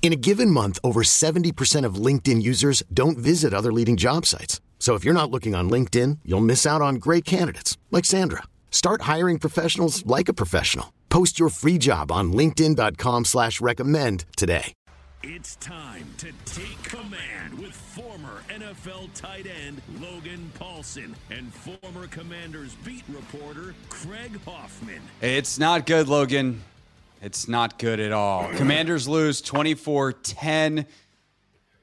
In a given month, over 70% of LinkedIn users don't visit other leading job sites. So if you're not looking on LinkedIn, you'll miss out on great candidates like Sandra. Start hiring professionals like a professional. Post your free job on LinkedIn.com slash recommend today. It's time to take command with former NFL tight end Logan Paulsen and former Commanders beat reporter Craig Hoffman. It's not good, Logan. It's not good at all. Commanders lose 24 10.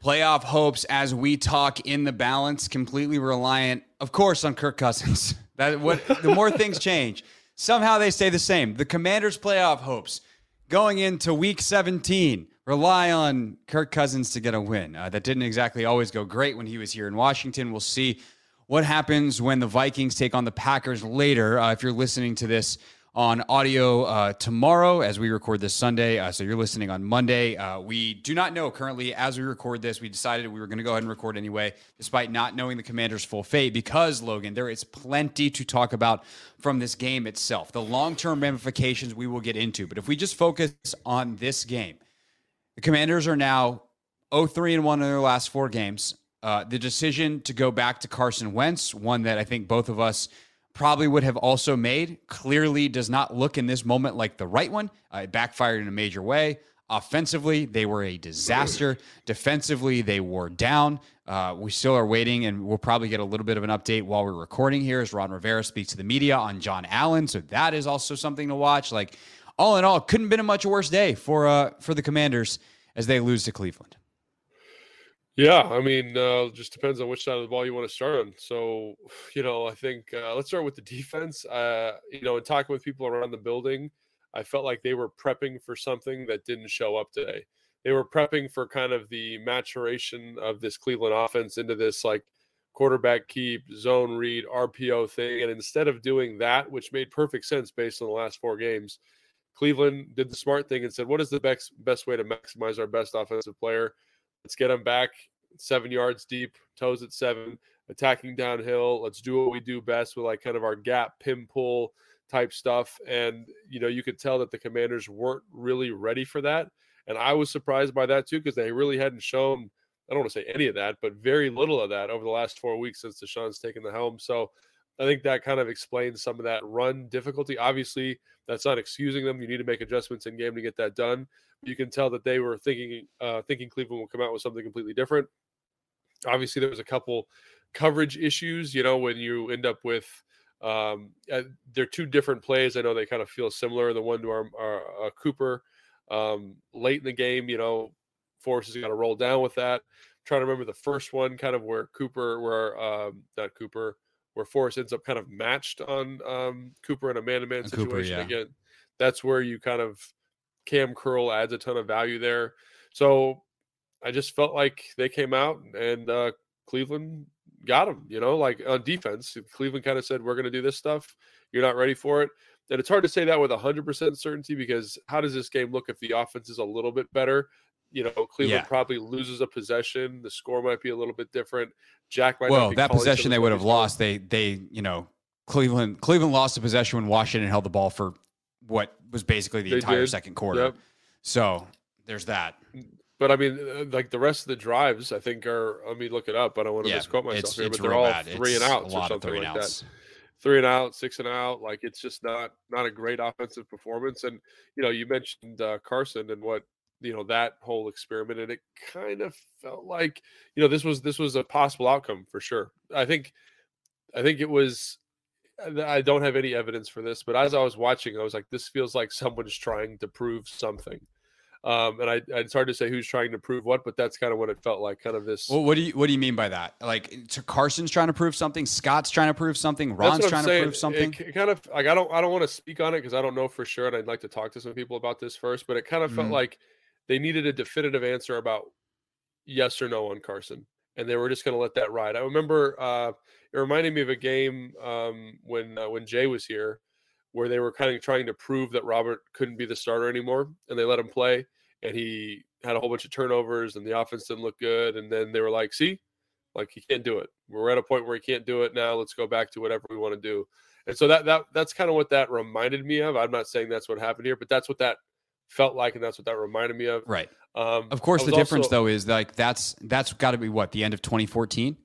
Playoff hopes as we talk in the balance, completely reliant, of course, on Kirk Cousins. That what the more things change, somehow they stay the same. The Commanders' playoff hopes going into Week 17 rely on Kirk Cousins to get a win. Uh, that didn't exactly always go great when he was here in Washington. We'll see what happens when the Vikings take on the Packers later. Uh, if you're listening to this on audio uh, tomorrow as we record this Sunday. Uh, so you're listening on Monday. Uh, we do not know currently as we record this. We decided we were going to go ahead and record anyway, despite not knowing the commander's full fate, because, Logan, there is plenty to talk about from this game itself. The long term ramifications we will get into. But if we just focus on this game, the commanders are now 0 3 and 1 in their last four games. Uh, the decision to go back to Carson Wentz, one that I think both of us probably would have also made, clearly does not look in this moment like the right one. Uh, it backfired in a major way. Offensively, they were a disaster. Defensively, they wore down. Uh, we still are waiting, and we'll probably get a little bit of an update while we're recording here as Ron Rivera speaks to the media on John Allen. So that is also something to watch. Like all in all, couldn't have been a much worse day for uh, for the Commanders as they lose to Cleveland. Yeah, I mean, uh, just depends on which side of the ball you want to start on. So, you know, I think uh, let's start with the defense. Uh, you know, and talking with people around the building, I felt like they were prepping for something that didn't show up today. They were prepping for kind of the maturation of this Cleveland offense into this like quarterback keep, zone read, RPO thing. And instead of doing that, which made perfect sense based on the last four games, Cleveland did the smart thing and said, what is the best, best way to maximize our best offensive player? Let's get them back seven yards deep, toes at seven, attacking downhill. Let's do what we do best with like kind of our gap pin pull type stuff. And you know, you could tell that the commanders weren't really ready for that. And I was surprised by that too, because they really hadn't shown, I don't want to say any of that, but very little of that over the last four weeks since Deshaun's taken the helm. So I think that kind of explains some of that run difficulty. Obviously, that's not excusing them. You need to make adjustments in game to get that done you can tell that they were thinking uh, thinking Cleveland will come out with something completely different. Obviously, there was a couple coverage issues. You know, when you end up with um, uh, they're two different plays. I know they kind of feel similar. The one to our, our uh, Cooper um, late in the game, you know, Forrest has got to roll down with that. I'm trying to remember the first one, kind of where Cooper, where um, not Cooper, where Forrest ends up kind of matched on um, Cooper in a man-to-man situation. Cooper, yeah. Again, that's where you kind of Kam Curl adds a ton of value there. So I just felt like they came out and uh, Cleveland got them, you know, like on defense. Cleveland kind of said, we're going to do this stuff. You're not ready for it. And it's hard to say that with 100% certainty because how does this game look if the offense is a little bit better? You know, Cleveland yeah. probably loses a possession. The score might be a little bit different. Jack might well, that possession they would have lost. They they you know Cleveland Cleveland lost a possession when Washington held the ball for what was basically the they entire did. second quarter. Yep. So there's that. But I mean, uh, like the rest of the drives, I think are. Let me look it up. But I don't want to yeah, misquote myself it's, here, it's but they're all bad. three it's and outs or something like outs. that. Three and out, six and out. Like it's just not not a great offensive performance. And you know, you mentioned uh, Carson and what you know that whole experiment, and it kind of felt like you know this was this was a possible outcome for sure. I think I think it was I don't have any evidence for this, but as I was watching, I was like, this feels like someone's trying to prove something. Um, and I, it's hard to say who's trying to prove what, but that's kind of what it felt like. Kind of this. Well, what do you what do you mean by that? Like, so Carson's trying to prove something, Scott's trying to prove something, Ron's trying saying. to prove something. It, it kind of like I don't I don't want to speak on it because I don't know for sure, and I'd like to talk to some people about this first. But it kind of felt mm-hmm. like they needed a definitive answer about yes or no on Carson, and they were just going to let that ride. I remember uh, it reminded me of a game um, when uh, when Jay was here, where they were kind of trying to prove that Robert couldn't be the starter anymore, and they let him play and he had a whole bunch of turnovers and the offense didn't look good. And then they were like, see, like he can't do it. We're at a point where he can't do it now. Let's go back to whatever we want to do. And so that that that's kind of what that reminded me of. I'm not saying that's what happened here, but that's what that felt like, and that's what that reminded me of. Right. Um, of course, the difference also, though is like that's that's got to be what the end of 2014.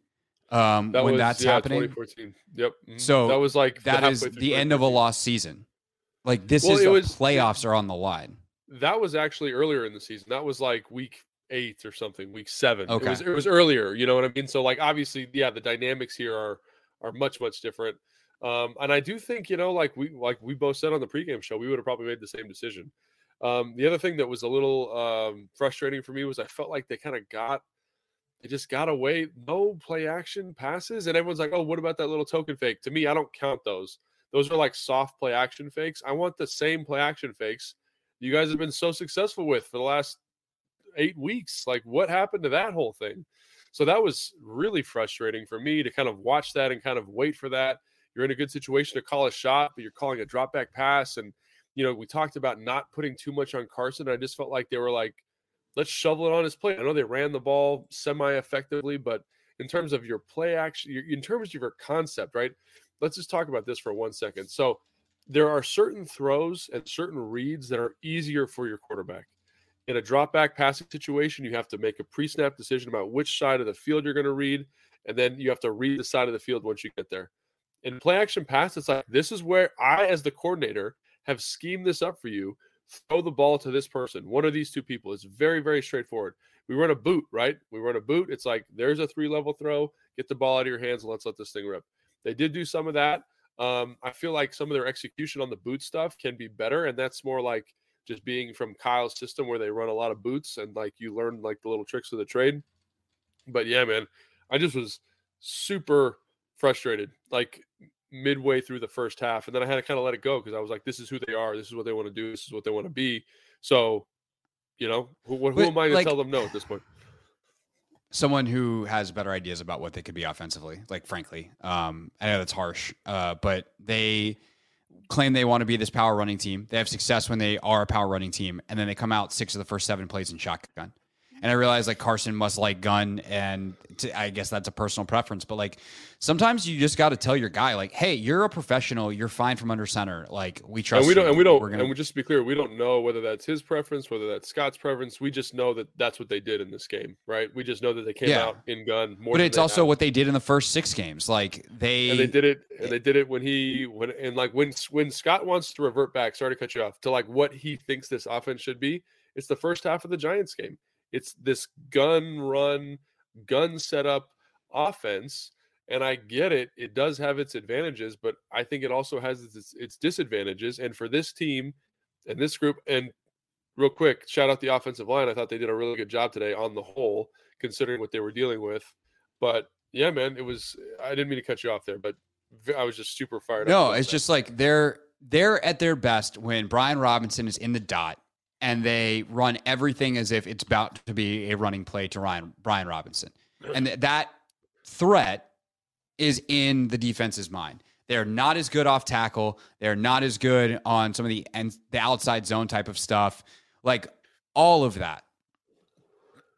Um, that when was, that's yeah, happening. 2014. Yep. Mm-hmm. So that was like that is the end of a lost season. Like this well, is the was, playoffs are on the line that was actually earlier in the season. That was like week eight or something, week seven. Okay. It was, it was earlier, you know what I mean? So like obviously, yeah, the dynamics here are are much, much different. Um, and I do think, you know, like we like we both said on the pregame show, we would have probably made the same decision. Um, the other thing that was a little um, frustrating for me was I felt like they kind of got they just got away, no play action passes, and everyone's like, "Oh, what about that little token fake?" To me, I don't count those. Those are like soft play action fakes. I want the same play action fakes you guys have been so successful with for the last eight weeks. Like, what happened to that whole thing? So that was really frustrating for me to kind of watch that and kind of wait for that. You're in a good situation to call a shot, but you're calling a drop back pass. And, you know, we talked about not putting too much on Carson. I just felt like they were like, let's shovel it on his plate. I know they ran the ball semi effectively, but in terms of your play action, in terms of your concept, right? Let's just talk about this for one second. So there are certain throws and certain reads that are easier for your quarterback. In a drop back passing situation, you have to make a pre snap decision about which side of the field you're going to read, and then you have to read the side of the field once you get there. In play action pass, it's like this is where I, as the coordinator, have schemed this up for you. Throw the ball to this person, one of these two people. It's very, very straightforward. We run a boot, right? We run a boot. It's like there's a three level throw. Get the ball out of your hands and let's let this thing rip. They did do some of that. Um, I feel like some of their execution on the boot stuff can be better, and that's more like just being from Kyle's system where they run a lot of boots and like you learn like the little tricks of the trade. But yeah, man, I just was super frustrated like midway through the first half, and then I had to kind of let it go because I was like, this is who they are, this is what they want to do, this is what they want to be. So, you know, who, who but, am I to like, tell them no at this point? someone who has better ideas about what they could be offensively. Like, frankly, um, I know that's harsh, uh, but they claim they want to be this power running team. They have success when they are a power running team, and then they come out six of the first seven plays in shotgun. And I realize like Carson must like gun, and to, I guess that's a personal preference. But like sometimes you just got to tell your guy like, "Hey, you're a professional. You're fine from under center. Like we trust." And we don't. You. And we don't. We're Gonna... And we just to be clear, we don't know whether that's his preference, whether that's Scott's preference. We just know that that's what they did in this game, right? We just know that they came yeah. out in gun more. But it's also what they did in the first six games. Like they and they did it. And they did it when he when and like when when Scott wants to revert back. Sorry to cut you off to like what he thinks this offense should be. It's the first half of the Giants game it's this gun run, gun setup offense. And I get it. It does have its advantages, but I think it also has its, its disadvantages. And for this team and this group, and real quick, shout out the offensive line. I thought they did a really good job today on the whole, considering what they were dealing with. But yeah, man, it was. I didn't mean to cut you off there, but I was just super fired no, up. No, it's that. just like they're they're at their best when Brian Robinson is in the dot and they run everything as if it's about to be a running play to Ryan Brian Robinson. And that threat is in the defense's mind. They're not as good off tackle. They're not as good on some of the and the outside zone type of stuff. Like all of that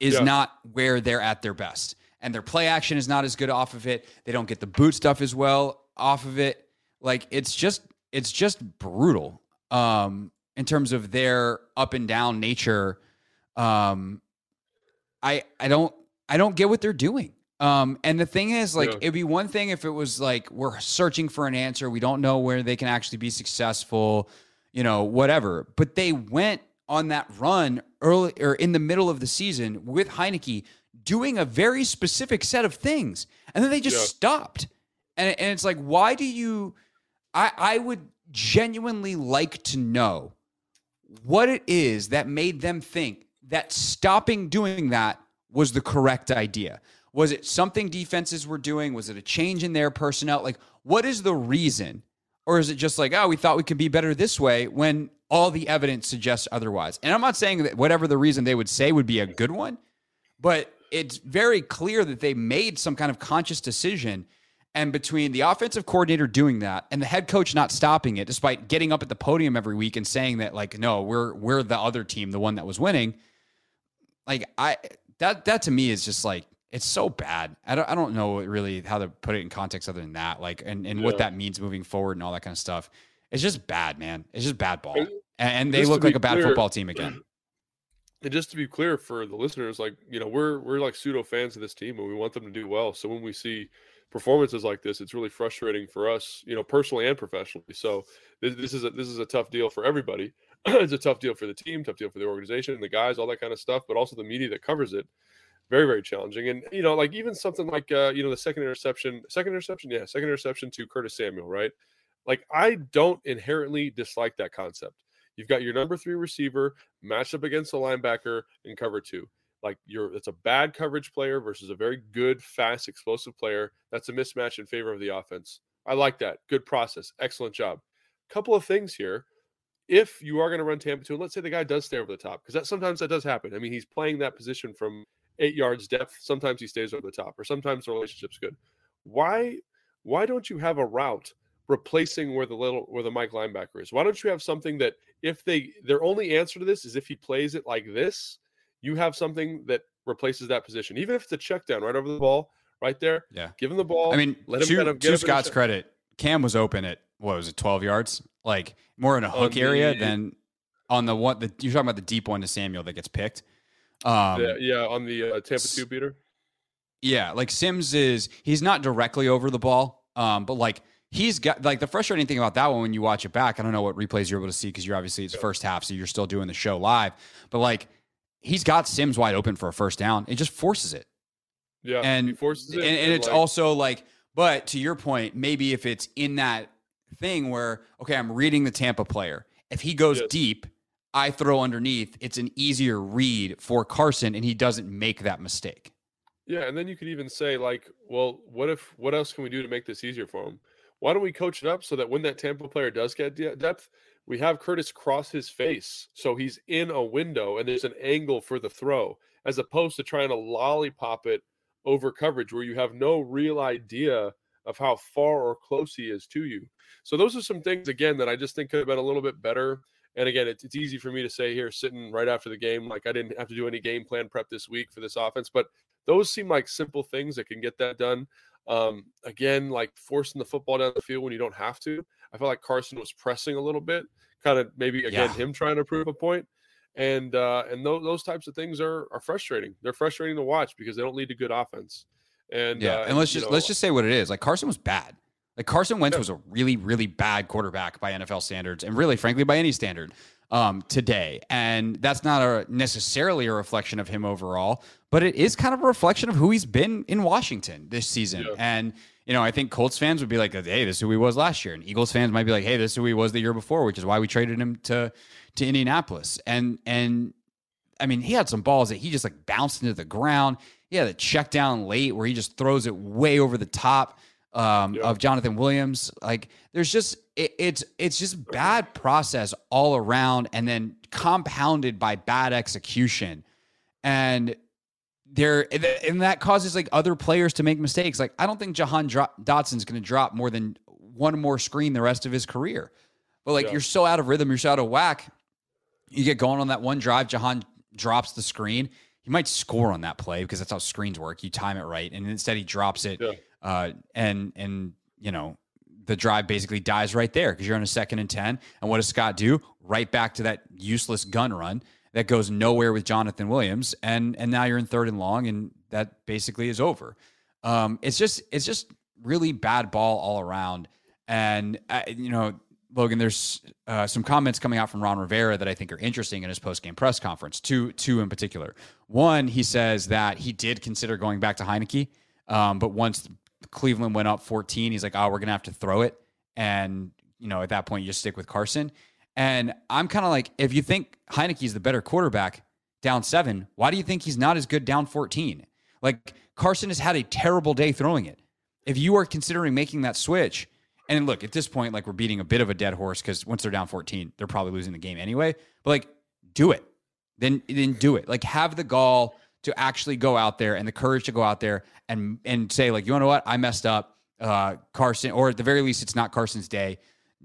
is yeah. not where they're at their best. And their play action is not as good off of it. They don't get the boot stuff as well off of it. Like it's just it's just brutal. Um in terms of their up and down nature. Um, I I don't I don't get what they're doing. Um, and the thing is, like, yeah. it'd be one thing if it was like we're searching for an answer, we don't know where they can actually be successful, you know, whatever. But they went on that run early or in the middle of the season with Heinicke doing a very specific set of things, and then they just yeah. stopped. And and it's like, why do you? I, I would genuinely like to know what it is that made them think that stopping doing that was the correct idea. Was it something defenses were doing? Was it a change in their personnel? Like, what is the reason? Or is it just like, oh, we thought we could be better this way when all the evidence suggests otherwise? And I'm not saying that whatever the reason they would say would be a good one, but it's very clear that they made some kind of conscious decision. And between the offensive coordinator doing that and the head coach not stopping it, despite getting up at the podium every week and saying that, like, no, we're we're the other team, the one that was winning. Like I that that to me is just like it's so bad. I don't I don't know really how to put it in context other than that. Like and, and yeah. what that means moving forward and all that kind of stuff. It's just bad, man. It's just bad ball. And, and they look like a bad clear, football team again. And just to be clear for the listeners, like, you know, we're we're like pseudo fans of this team and we want them to do well. So when we see performances like this, it's really frustrating for us, you know, personally and professionally. So this, this is a this is a tough deal for everybody. it's a tough deal for the team, tough deal for the organization, the guys, all that kind of stuff, but also the media that covers it. Very, very challenging. And you know, like even something like uh, you know, the second interception, second interception, yeah, second interception to Curtis Samuel, right? Like I don't inherently dislike that concept. You've got your number three receiver matched up against a linebacker in cover two. Like you're it's a bad coverage player versus a very good, fast, explosive player. That's a mismatch in favor of the offense. I like that. Good process. Excellent job. Couple of things here. If you are going to run Tampa 2, and let's say the guy does stay over the top, because that sometimes that does happen. I mean, he's playing that position from eight yards depth. Sometimes he stays over the top, or sometimes the relationship's good. Why why don't you have a route replacing where the little where the Mike linebacker is? Why don't you have something that if they their only answer to this is if he plays it like this, you have something that replaces that position, even if it's a check down right over the ball, right there. Yeah, give him the ball. I mean, let him to, kind of to Scott's credit, Cam was open at what was it, twelve yards, like more in a hook the, area than on the one. The, you're talking about the deep one to Samuel that gets picked. Um, yeah, yeah, on the uh, Tampa two beater. Yeah, like Sims is he's not directly over the ball, um, but like he's got like the frustrating thing about that one when you watch it back. I don't know what replays you're able to see because you're obviously it's yeah. first half, so you're still doing the show live. But like he's got Sims wide open for a first down. It just forces it. Yeah, and forces it, and, and, and it's like, also like, but to your point, maybe if it's in that thing where okay, I'm reading the Tampa player. If he goes yes. deep, I throw underneath. It's an easier read for Carson, and he doesn't make that mistake. Yeah, and then you could even say like, well, what if what else can we do to make this easier for him? Why don't we coach it up so that when that Tampa player does get depth, we have Curtis cross his face so he's in a window and there's an angle for the throw, as opposed to trying to lollipop it over coverage where you have no real idea of how far or close he is to you. So those are some things again that I just think could have been a little bit better. And again, it's, it's easy for me to say here, sitting right after the game, like I didn't have to do any game plan prep this week for this offense, but those seem like simple things that can get that done. Um, again, like forcing the football down the field when you don't have to. I felt like Carson was pressing a little bit, kind of maybe again yeah. him trying to prove a point. And uh, and those, those types of things are are frustrating. They're frustrating to watch because they don't lead to good offense. And yeah, uh, and let's just know, let's just say what it is. Like Carson was bad. Like Carson Wentz yeah. was a really really bad quarterback by NFL standards, and really frankly by any standard um, today. And that's not a, necessarily a reflection of him overall, but it is kind of a reflection of who he's been in Washington this season. Yeah. And, you know, I think Colts fans would be like, hey, this is who he was last year. And Eagles fans might be like, hey, this is who he was the year before, which is why we traded him to, to Indianapolis. And, and, I mean, he had some balls that he just like bounced into the ground. He had a check down late where he just throws it way over the top um, yeah. of Jonathan Williams. Like there's just it, it's it's just bad process all around, and then compounded by bad execution, and there and that causes like other players to make mistakes. Like I don't think Jahan Dotson's going to drop more than one more screen the rest of his career, but like yeah. you're so out of rhythm, you're so out of whack. You get going on that one drive, Jahan drops the screen. He might score on that play because that's how screens work. You time it right, and instead he drops it. Yeah uh, and and you know the drive basically dies right there because you're on a second and 10. And what does Scott do? Right back to that useless gun run that goes nowhere with Jonathan Williams. And and now you're in third and long, and that basically is over. Um, it's just it's just really bad ball all around. And uh, you know, Logan, there's uh, some comments coming out from Ron Rivera that I think are interesting in his post game press conference. Two two in particular. One, he says that he did consider going back to Heinicke, um, but once Cleveland went up 14. He's like, oh, we're to have to throw it and you know, at that point, you just stick with Carson. And I'm kind of like, if you think Heinicke's the better quarterback down seven, why do you think he's not as good down 14? Like Carson has had a terrible day throwing it. If you are considering making that switch, and look, at this point, like we're beating a bit of a dead horse because once they're down 14, they're probably losing the game anyway. But like, do it. Then then do it. Like have the gall to actually go out there and the courage to go out there and and say, like, you know what? I messed up. Uh Carson, or at the very least, it's not Carson's day.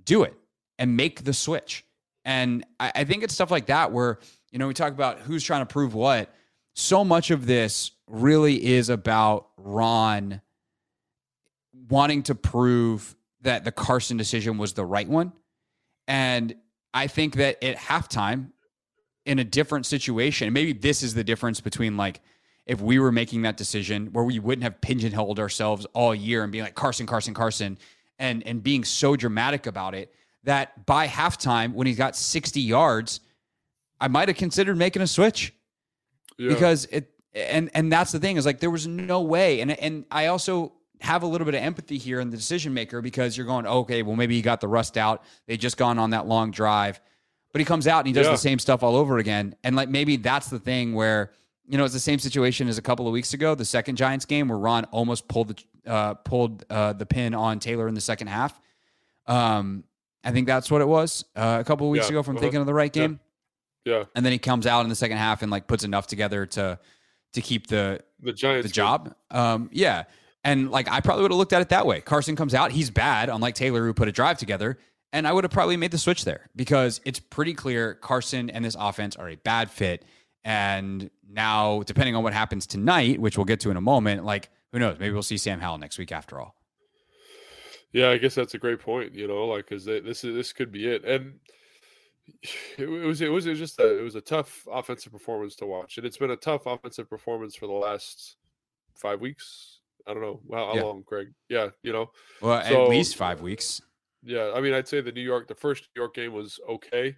Do it and make the switch. And I, I think it's stuff like that where, you know, we talk about who's trying to prove what. So much of this really is about Ron wanting to prove that the Carson decision was the right one. And I think that at halftime, in a different situation, maybe this is the difference between like if we were making that decision where we wouldn't have pigeonholed ourselves all year and being like Carson, Carson, Carson, and and being so dramatic about it that by halftime, when he's got 60 yards, I might have considered making a switch. Yeah. Because it and and that's the thing is like there was no way. And and I also have a little bit of empathy here in the decision maker because you're going, okay, well, maybe he got the rust out. They just gone on that long drive. But he comes out and he does yeah. the same stuff all over again. And like maybe that's the thing where, you know, it's the same situation as a couple of weeks ago, the second Giants game where Ron almost pulled the uh, pulled uh, the pin on Taylor in the second half. Um, I think that's what it was uh, a couple of weeks yeah. ago. From uh-huh. thinking of the right game. Yeah. yeah. And then he comes out in the second half and like puts enough together to to keep the the Giants the job. Um, yeah. And like I probably would have looked at it that way. Carson comes out, he's bad, unlike Taylor who put a drive together. And I would have probably made the switch there because it's pretty clear Carson and this offense are a bad fit. And now, depending on what happens tonight, which we'll get to in a moment, like who knows? Maybe we'll see Sam Howell next week after all. Yeah, I guess that's a great point. You know, like because this is this could be it, and it, was it was it was just a it was a tough offensive performance to watch, and it's been a tough offensive performance for the last five weeks. I don't know how, how yeah. long, Craig. Yeah, you know, well, so, at least five weeks. Yeah, I mean, I'd say the New York, the first New York game was okay,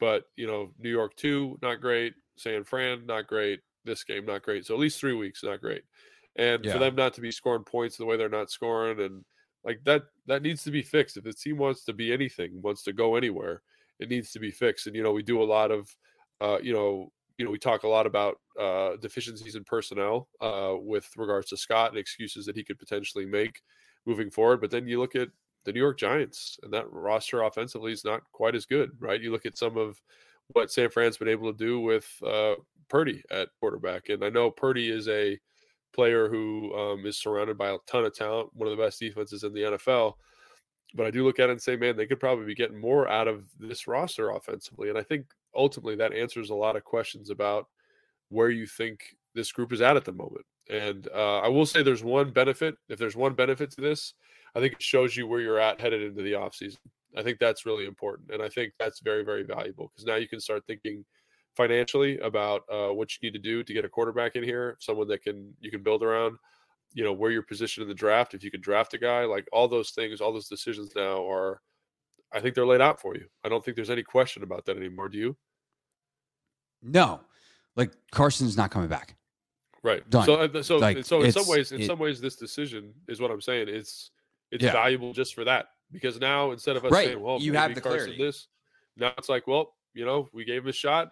but you know, New York two, not great. San Fran, not great. This game, not great. So at least three weeks, not great. And yeah. for them not to be scoring points the way they're not scoring, and like that, that needs to be fixed. If the team wants to be anything, wants to go anywhere, it needs to be fixed. And you know, we do a lot of, uh, you know, you know, we talk a lot about uh, deficiencies in personnel uh, with regards to Scott and excuses that he could potentially make moving forward. But then you look at the New York Giants, and that roster offensively is not quite as good, right? You look at some of what San Fran's been able to do with uh, Purdy at quarterback, and I know Purdy is a player who um, is surrounded by a ton of talent, one of the best defenses in the NFL. But I do look at it and say, man, they could probably be getting more out of this roster offensively, and I think ultimately that answers a lot of questions about where you think this group is at at the moment. And uh, I will say there's one benefit. If there's one benefit to this, I think it shows you where you're at headed into the offseason. I think that's really important. And I think that's very, very valuable because now you can start thinking financially about uh, what you need to do to get a quarterback in here, someone that can you can build around, you know, where you're positioned in the draft. If you can draft a guy, like all those things, all those decisions now are, I think they're laid out for you. I don't think there's any question about that anymore. Do you? No, like Carson's not coming back. Right. Done. So, uh, so, like, so in some ways, in it, some ways, this decision is what I'm saying. It's it's yeah. valuable just for that because now instead of us right. saying, "Well, you have the Carson clarity. this," now it's like, "Well, you know, we gave him a shot.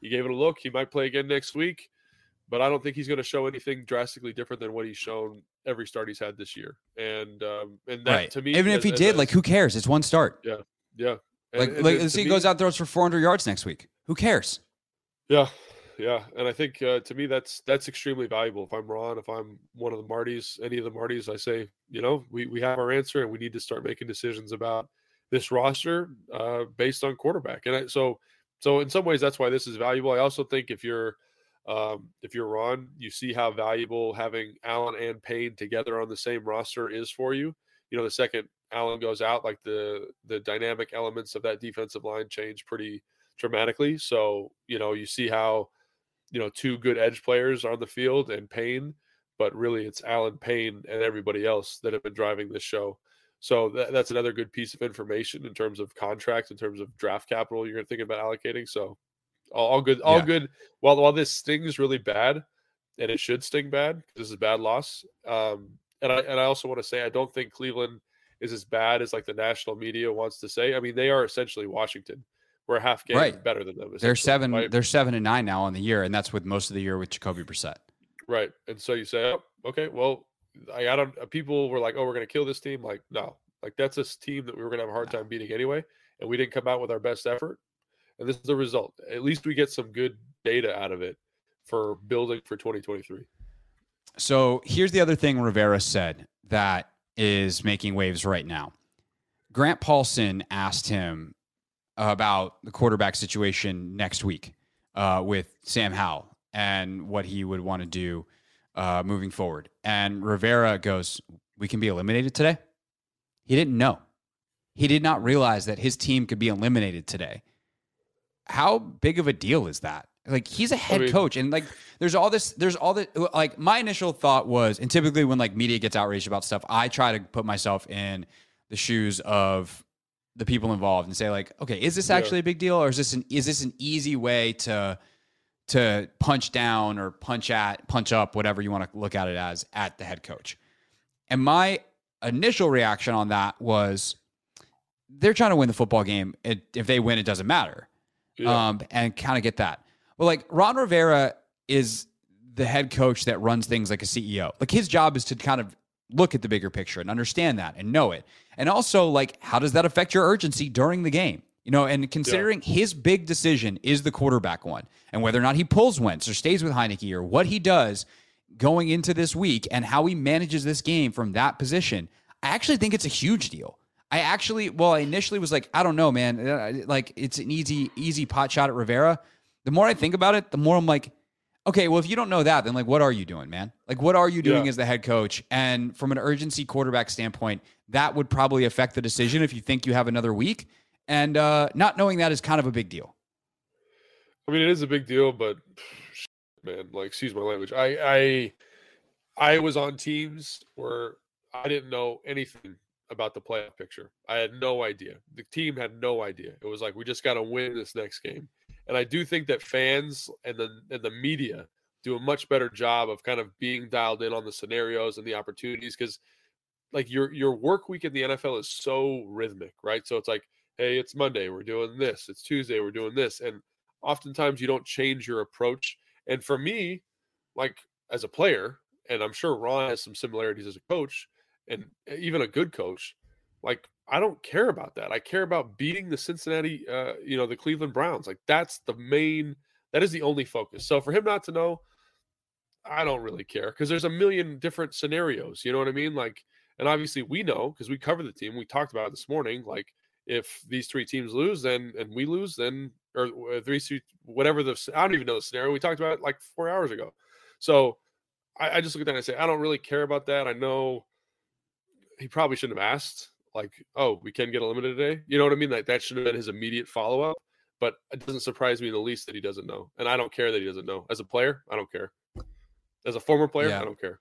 He gave it a look. He might play again next week." But I don't think he's going to show anything drastically different than what he's shown every start he's had this year. And um, and that right. to me, even as, if he did, as, like, who cares? It's one start. Yeah, yeah. And, like, and like, let's see, he goes out throws for 400 yards next week. Who cares? Yeah, yeah, and I think uh, to me that's that's extremely valuable. If I'm Ron, if I'm one of the Martys, any of the Martys, I say, you know, we we have our answer, and we need to start making decisions about this roster uh, based on quarterback. And I, so, so in some ways, that's why this is valuable. I also think if you're um, if you're Ron, you see how valuable having Allen and Payne together on the same roster is for you. You know, the second Allen goes out, like the the dynamic elements of that defensive line change pretty dramatically. So, you know, you see how you know, two good edge players on the field and Payne, but really it's Allen Payne and everybody else that have been driving this show. So that, that's another good piece of information in terms of contracts, in terms of draft capital you're thinking about allocating. So all, all good, all yeah. good. While while this stings really bad, and it should sting bad, this is a bad loss. Um, and I and I also want to say I don't think Cleveland is as bad as like the national media wants to say. I mean, they are essentially Washington. We're half game Right. better than them. They're seven. right? They're seven and nine now on the year, and that's with most of the year with Jacoby Brissett. Right. And so you say, oh, okay, well, I, I don't, uh, people were like, oh, we're to kill this team. Like, no, like that's a team that we were to have a hard time beating anyway. And we didn't come out with our best effort. And this is the result. At least we get some good data out of it for building for 2023. So here's the other thing Rivera said that is making waves right now. Grant Paulsen asked him about the quarterback situation next week uh, with Sam Howell and what he would want to do uh, moving forward. And Rivera goes, We can be eliminated today. He didn't know. He did not realize that his team could be eliminated today. How big of a deal is that? Like he's a head mean- coach, and like there's all this, there's all this. Like my initial thought was, and typically when like media gets outraged about stuff, I try to put myself in the shoes of the people involved and say like, okay, is this Yeah. actually a big deal, or is this an is this an easy way to to punch down or punch at, punch up, whatever you want to look at it as, at the head coach? And my initial reaction on that was, they're trying to win the football game. It, if they win, it doesn't matter Yeah. um, and kind of get that. Well, like Ron Rivera is the head coach that runs things like a CEO. Like his job is to kind of look at the bigger picture and understand that and know it. And also, like, how does that affect your urgency during the game? You know, and considering his big decision is the quarterback one, and whether or not he pulls Wentz or stays with Heinicke or what he does going into this week and how he manages this game from that position, I actually think it's a huge deal. I actually, well, I initially was like, I don't know, man. Uh, Like, it's an easy, easy pot shot at Rivera. The more I think about it, the more I'm like, okay, well, if you don't know that, then like, what are you doing, man? Like, what are you doing Yeah. as the head coach? And from an urgency quarterback standpoint, that would probably affect the decision if you think you have another week. And uh, not knowing that is kind of a big deal. I mean, it is a big deal, but man, like, excuse my language. I, I, I was on teams where I didn't know anything about the playoff picture. I had no idea. The team had no idea. It was like we just got to win this next game. And I do think that fans and the and the media do a much better job of kind of being dialed in on the scenarios and the opportunities because like your your work week in the NFL is so rhythmic, right? So it's like, hey, it's Monday, we're doing this. It's Tuesday, we're doing this. And oftentimes you don't change your approach. And for me, like as a player, and I'm sure Ron has some similarities as a coach and even a good coach, like I don't care about that. I care about beating the Cincinnati, uh, you know, the Cleveland Browns. Like that's the main, that is the only focus. So for him not to know, I don't really care because there's a million different scenarios. You know what I mean? Like, and obviously we know because we cover the team. We talked about it this morning. Like, if these three teams lose, then and we lose, then or three, three- whatever the I don't even know the scenario. We talked about like four hours ago. So I, I just look at that and I say I don't really care about that. I know he probably shouldn't have asked. Like, oh, we can get eliminated today. You know what I mean? Like that should have been his immediate follow up. But it doesn't surprise me in the least that he doesn't know, and I don't care that he doesn't know. As a player, I don't care. As a former player, Yeah. I don't care.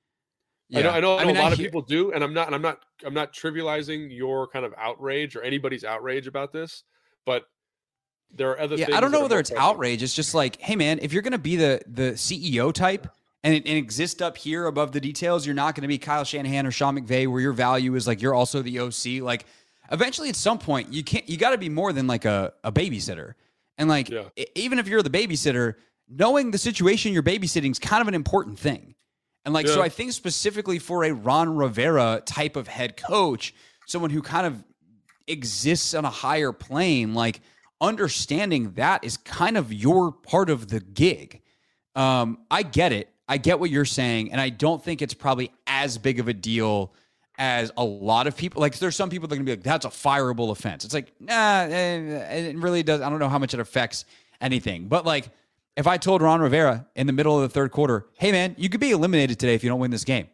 I know, I know, I know mean, a lot of hear- people do, and I'm not, and I'm not, I'm not trivializing your kind of outrage or anybody's outrage about this, but there are other. Yeah, things I don't know whether it's pressing. outrage. It's just like, hey, man, if you're going to be the the CEO type and, it, and exist up here above the details, you're not going to be Kyle Shanahan or Sean McVay, where your value is like you're also the OC. Like, eventually, at some point, you can't. You got to be more than like a, a babysitter. And like, Yeah. even if you're the babysitter, knowing the situation you're babysitting is kind of an important thing. And like, so I think specifically for a Ron Rivera type of head coach, someone who kind of exists on a higher plane, like understanding that is kind of your part of the gig. Um, I get it. I get what you're saying. And I don't think it's probably as big of a deal as a lot of people. Like, there's some people that are going to be like, that's a fireable offense. It's like, nah, eh, it really does. I don't know how much it affects anything. But like, if I told Ron Rivera in the middle of the third quarter, hey, man, you could be eliminated today if you don't win this game.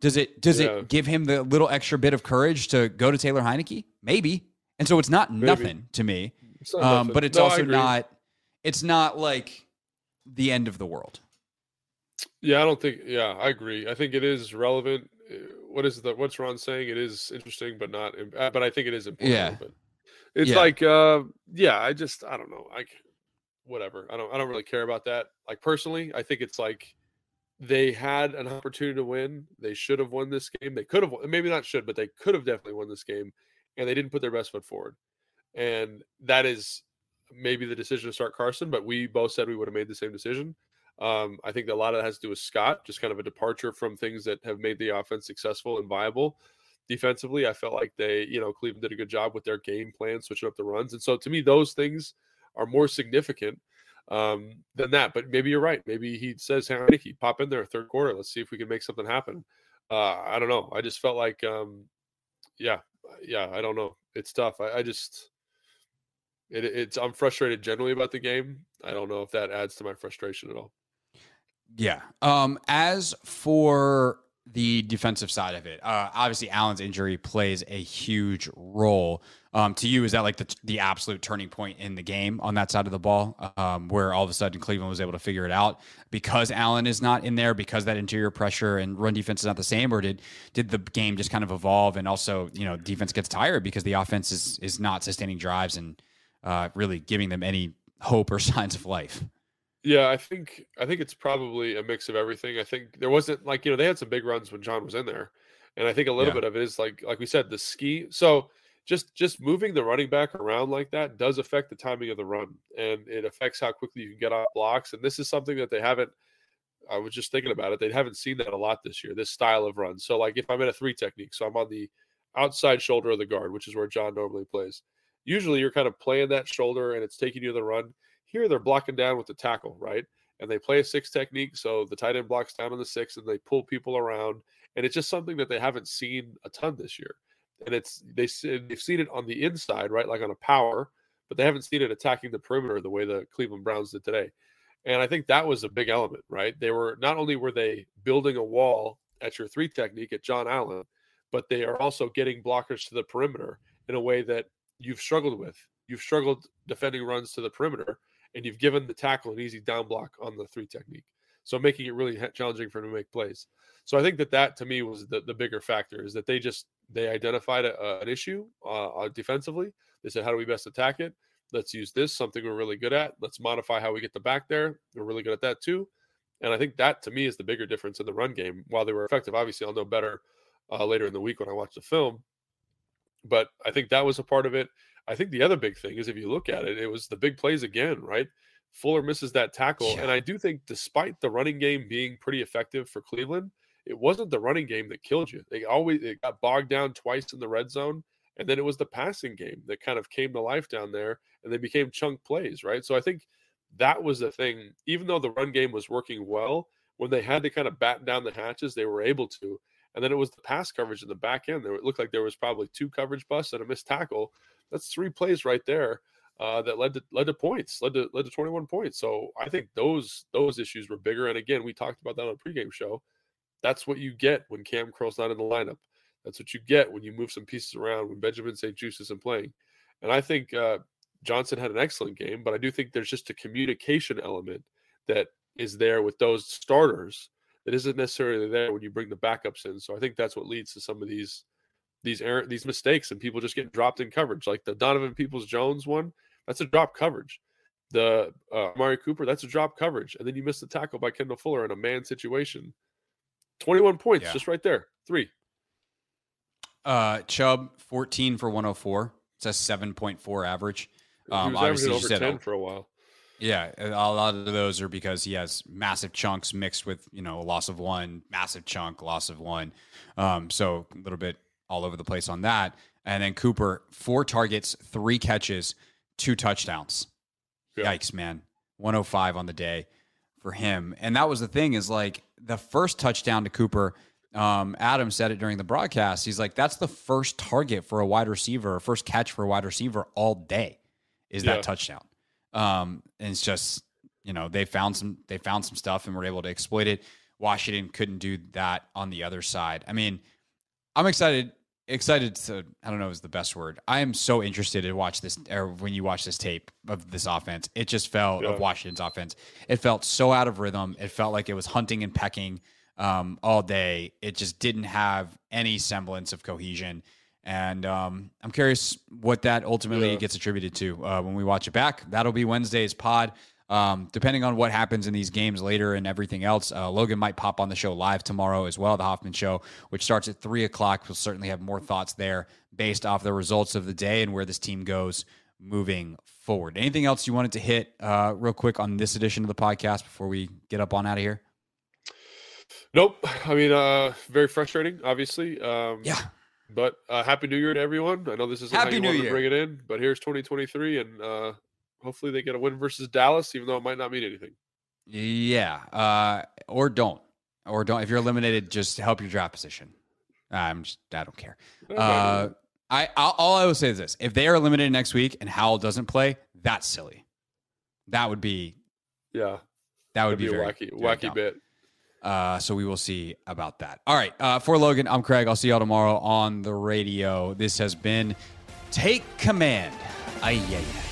Does it does Yeah. it give him the little extra bit of courage to go to Taylor Heinicke? Maybe. And so it's not nothing to me. It's Um, nothing. but it's No, also not it's not like the end of the world. Yeah, I don't think. Yeah, I agree. I think it is relevant. Uh, What is the what's Ron saying? It is interesting, but not. uh, But I think it is important. Yeah. But it's Yeah. like, uh, yeah. I just, I don't know. Like, whatever. I don't. I don't really care about that. Like personally, I think it's like they had an opportunity to win. They should have won this game. They could have, maybe not should, but they could have definitely won this game, and they didn't put their best foot forward. And that is maybe the decision to start Carson, but we both said we would have made the same decision. Um, I think a lot of that has to do with Scott, just kind of a departure from things that have made the offense successful and viable. Defensively, I felt like they, you know, Cleveland did a good job with their game plan, switching up the runs. And so to me, those things are more significant um, than that. But maybe you're right. Maybe he says, "Hey, Nicky, pop in there third quarter. Let's see if we can make something happen." Uh, I don't know. I just felt like, um, yeah, yeah. I don't know. It's tough. I, I just, it, it's. I'm frustrated generally about the game. I don't know if that adds to my frustration at all. Yeah. Um, as for the defensive side of it, uh, obviously Allen's injury plays a huge role. Um, to you, is that like the the absolute turning point in the game on that side of the ball, um, where all of a sudden Cleveland was able to figure it out because Allen is not in there, because that interior pressure and run defense is not the same, or did did the game just kind of evolve and also you know defense gets tired because the offense is is not sustaining drives and uh, really giving them any hope or signs of life? Yeah, I think I think it's probably a mix of everything. I think there wasn't like you know they had some big runs when John was in there, and I think a little yeah. bit of it is like like we said the ski. So just just moving the running back around like that does affect the timing of the run, and it affects how quickly you can get off blocks. And this is something that they haven't. I was just thinking about it. They haven't seen that a lot this year. This style of run. So like if I'm in a three technique, so I'm on the outside shoulder of the guard, which is where John normally plays. Usually you're kind of playing that shoulder and it's taking you to the run here they're blocking down with the tackle, right? And they play a six technique, so the tight end blocks down on the six, and they pull people around, and it's just something that they haven't seen a ton this year. And it's they they've seen it on the inside, right, like on a power, but they haven't seen it attacking the perimeter the way the Cleveland Browns did today. And I think that was a big element, right? They were not only were they building a wall at your three technique at John Allen, but they are also getting blockers to the perimeter in a way that you've struggled with. You've struggled defending runs to the perimeter and you've given the tackle an easy down block on the three technique. So making it really challenging for him to make plays. So I think that that to me was the, the bigger factor is that they just they identified a, an issue uh, uh, defensively. They said, how do we best attack it? Let's use this something we're really good at. Let's modify how we get the back there. We're really good at that too. And I think that to me is the bigger difference in the run game. While they were effective, obviously I'll know better uh, later in the week when I watch the film. But I think that was a part of it. I think the other big thing is if you look at it, it was the big plays again, right? Fuller misses that tackle. Yeah. And I do think, despite the running game being pretty effective for Cleveland, it wasn't the running game that killed you. They always they got bogged down twice in the red zone. And then it was the passing game that kind of came to life down there and they became chunk plays, right? So I think that was the thing. Even though the run game was working well, when they had to kind of batten down the hatches, they were able to. And then it was the pass coverage in the back end. There, it looked like there was probably two coverage busts and a missed tackle that's three plays right there uh, that led to led to points, led to led to 21 points. So I think those those issues were bigger. And again, we talked about that on a pregame show. That's what you get when Kam Curl's not in the lineup. That's what you get when you move some pieces around when Benjamin St-Juste isn't playing. And I think uh, Johnson had an excellent game, but I do think there's just a communication element that is there with those starters that isn't necessarily there when you bring the backups in. So I think that's what leads to some of these these error these mistakes and people just get dropped in coverage. Like the Donovan Peoples Jones one, that's a drop coverage. The uh, Amari Cooper, that's a drop coverage, and then you miss the tackle by Kendall Fuller in a man situation. Twenty-one points, yeah. just right there, three. Uh, Chubb, fourteen for one hundred oh four. It's a seven point four average. Um, obviously, over ten for a while. Yeah, a lot of those are because he has massive chunks mixed with you know a loss of one, massive chunk, loss of one. Um, so a little bit all over the place on that. And then Cooper, four targets, three catches, two touchdowns. Yeah. Yikes, man. 105 on the day for him. And that was the thing is like the first touchdown to Cooper, um, Adam said it during the broadcast. He's like, that's the first target for a wide receiver, first catch for a wide receiver all day is yeah. that touchdown. Um, and it's just, you know, they found some they found some stuff and were able to exploit it. Washington couldn't do that on the other side. I mean, I'm excited excited to I don't know is the best word. I am so interested to watch this or when you watch this tape of this offense. It just felt yeah. of Washington's offense. It felt so out of rhythm. It felt like it was hunting and pecking um, all day. It just didn't have any semblance of cohesion. And um, I'm curious what that ultimately yeah. gets attributed to uh, when we watch it back. That'll be Wednesday's pod. Um, depending on what happens in these games later and everything else, uh, Logan might pop on the show live tomorrow as well, the Hoffman Show, which starts at three o'clock. We'll certainly have more thoughts there based off the results of the day and where this team goes moving forward. Anything else you wanted to hit uh, real quick on this edition of the podcast before we get up on out of here? Nope. I mean, uh, very frustrating, obviously. Um, Yeah. But uh, happy New Year to everyone. I know this isn't Happy how you New Year. to bring it in, but here's 2023, and uh, hopefully they get a win versus Dallas, even though it might not mean anything. Yeah, uh, or don't, or don't. If you're eliminated, just help your draft position. I'm just, I don't care. Eh, might Uh. I I'll, all I will say is this: if they are eliminated next week and Howell doesn't play, that's silly. That would be yeah, that would be, be, very, wacky, very wacky bit. Uh, so we will see about that. All right. Uh, for Logan, I'm Craig. I'll see y'all tomorrow on the radio. This has been Take Command. Ay, ay, ay.